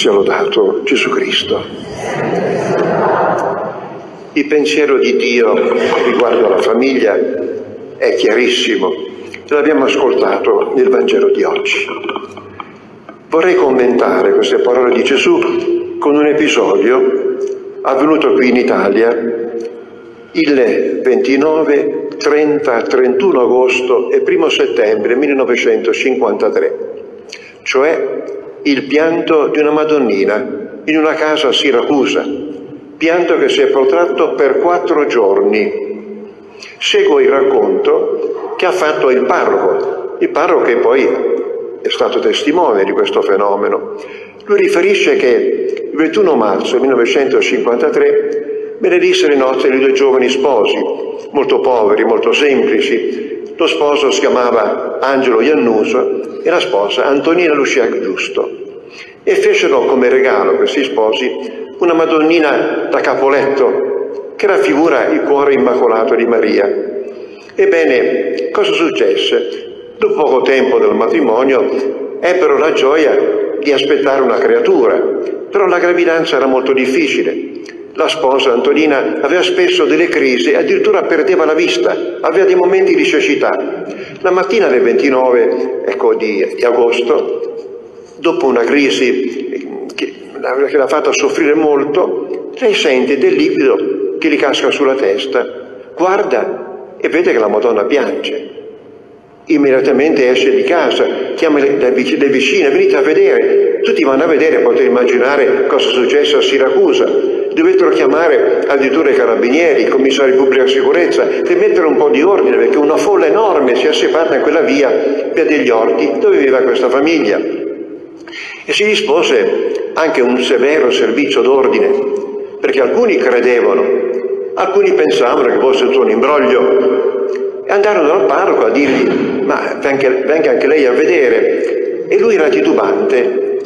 Sia lodato Gesù Cristo. Il pensiero di Dio riguardo alla famiglia è chiarissimo, l'abbiamo ascoltato nel Vangelo di oggi. Vorrei commentare queste parole di Gesù con un episodio avvenuto qui in Italia il 29, 30, 31 agosto e 1 settembre 1953, cioè il pianto di una Madonnina in una casa a Siracusa, pianto che si è protratto per quattro giorni. Seguo il racconto che ha fatto il parroco, il parroco che poi è stato testimone di questo fenomeno. Lui riferisce che il 21 marzo 1953 benedissero i nostri due giovani sposi, molto poveri, molto semplici. Lo sposo si chiamava Angelo Iannuso e la sposa Antonina Luciac Giusto. E fecero come regalo questi sposi una Madonnina da capoletto che raffigura il cuore immacolato di Maria. Ebbene, cosa successe? Dopo poco tempo del matrimonio ebbero la gioia di aspettare una creatura, però la gravidanza era molto difficile. La sposa Antonina aveva spesso delle crisi, addirittura perdeva la vista, aveva dei momenti di cecità. La mattina del 29 ecco, di, di agosto, dopo una crisi che, che l'ha fatta soffrire molto, lei sente del liquido che gli casca sulla testa, guarda e vede che la Madonna piange immediatamente esce di casa, chiama le, vicine, venite a vedere. Tutti vanno a vedere, potete immaginare cosa è successo a Siracusa. Dovettero chiamare addirittura i carabinieri, i commissari di pubblica sicurezza, per mettere un po' di ordine, perché una folla enorme si è separata in quella via, via degli orti, dove viveva questa famiglia. E si dispose anche un severo servizio d'ordine, perché alcuni credevano, alcuni pensavano che fosse tutto un imbroglio, e andarono dal parroco a dirgli, ma venga anche lei a vedere. E lui era titubante,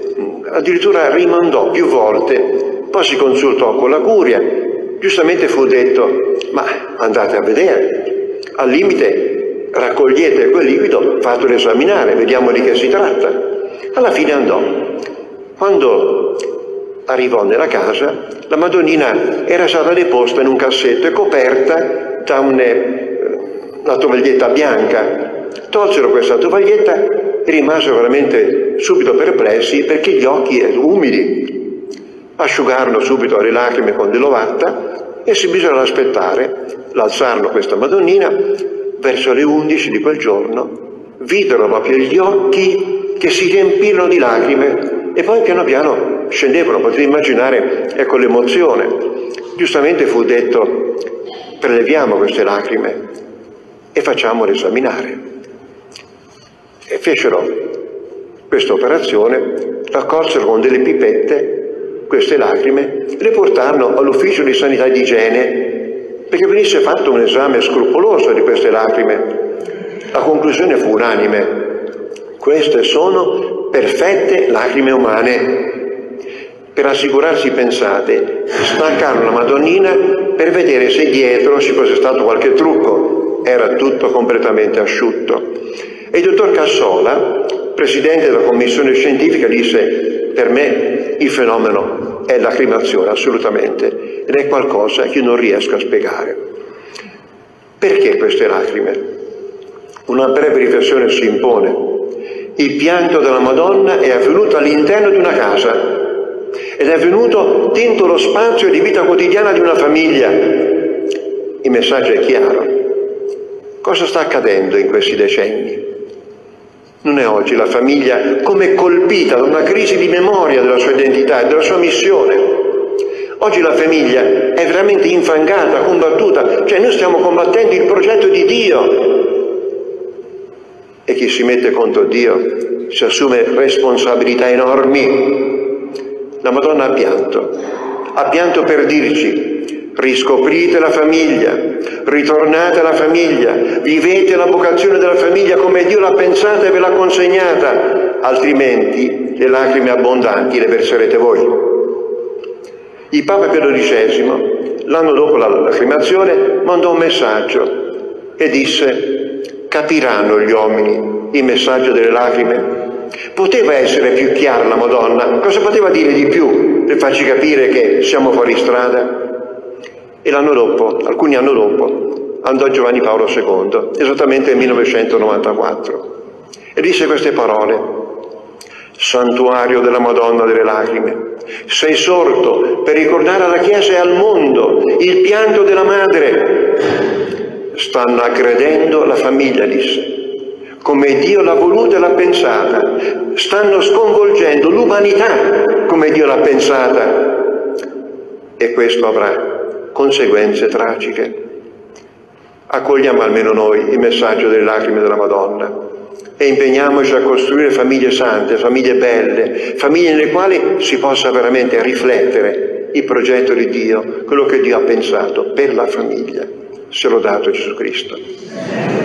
addirittura rimandò più volte, poi si consultò con la curia, giustamente fu detto, ma andate a vedere, al limite raccogliete quel liquido, fatelo esaminare, vediamo di che si tratta. Alla fine andò. Quando arrivò nella casa, la Madonnina era stata deposta in un cassetto e coperta da un una tovaglietta bianca. Tolsero questa tovaglietta e rimasero veramente subito perplessi perché gli occhi umidi. Asciugarono subito le lacrime con dell'ovatta e si bisogna aspettare, l'alzarono questa Madonnina, verso le undici di quel giorno, videro proprio gli occhi che si riempirono di lacrime e poi piano piano scendevano, potete immaginare, ecco l'emozione. Giustamente fu detto, preleviamo queste lacrime, e facciamolo esaminare. E fecero questa operazione, raccolsero con delle pipette queste lacrime le portarono all'ufficio di sanità e di igiene perché venisse fatto un esame scrupoloso di queste lacrime. La conclusione fu unanime. Queste sono perfette lacrime umane. Per assicurarsi, pensate, staccarono la Madonnina per vedere se dietro ci fosse stato qualche trucco era tutto completamente asciutto. E il dottor Cassola, presidente della commissione scientifica, disse per me il fenomeno è la cremazione, assolutamente, ed è qualcosa che non riesco a spiegare. Perché queste lacrime? Una breve riflessione si impone. Il pianto della Madonna è avvenuto all'interno di una casa ed è avvenuto dentro lo spazio di vita quotidiana di una famiglia. Il messaggio è chiaro. Cosa sta accadendo in questi decenni? Non è oggi la famiglia come colpita da una crisi di memoria della sua identità e della sua missione. Oggi la famiglia è veramente infangata, combattuta, cioè noi stiamo combattendo il progetto di Dio. E chi si mette contro Dio si assume responsabilità enormi. La Madonna ha pianto, ha pianto per dirci riscoprite la famiglia, ritornate alla famiglia, vivete la vocazione della famiglia come Dio l'ha pensata e ve l'ha consegnata, altrimenti le lacrime abbondanti le verserete voi. Il Papa Pio XII, l'anno dopo la lacrimazione, mandò un messaggio e disse capiranno gli uomini il messaggio delle lacrime Poteva essere più chiara la Madonna? Cosa poteva dire di più per farci capire che siamo fuori strada? E l'anno dopo, alcuni anni dopo, andò Giovanni Paolo II, esattamente nel 1994, e disse queste parole. Santuario della Madonna delle Lacrime, sei sorto per ricordare alla Chiesa e al mondo il pianto della madre. Stanno aggredendo la famiglia, disse, come Dio l'ha voluta e l'ha pensata. Stanno sconvolgendo l'umanità come Dio l'ha pensata. E questo avrà conseguenze tragiche. Accogliamo almeno noi il messaggio delle lacrime della Madonna e impegniamoci a costruire famiglie sante, famiglie belle, famiglie nelle quali si possa veramente riflettere il progetto di Dio, quello che Dio ha pensato per la famiglia. Se l'ho dato Gesù Cristo.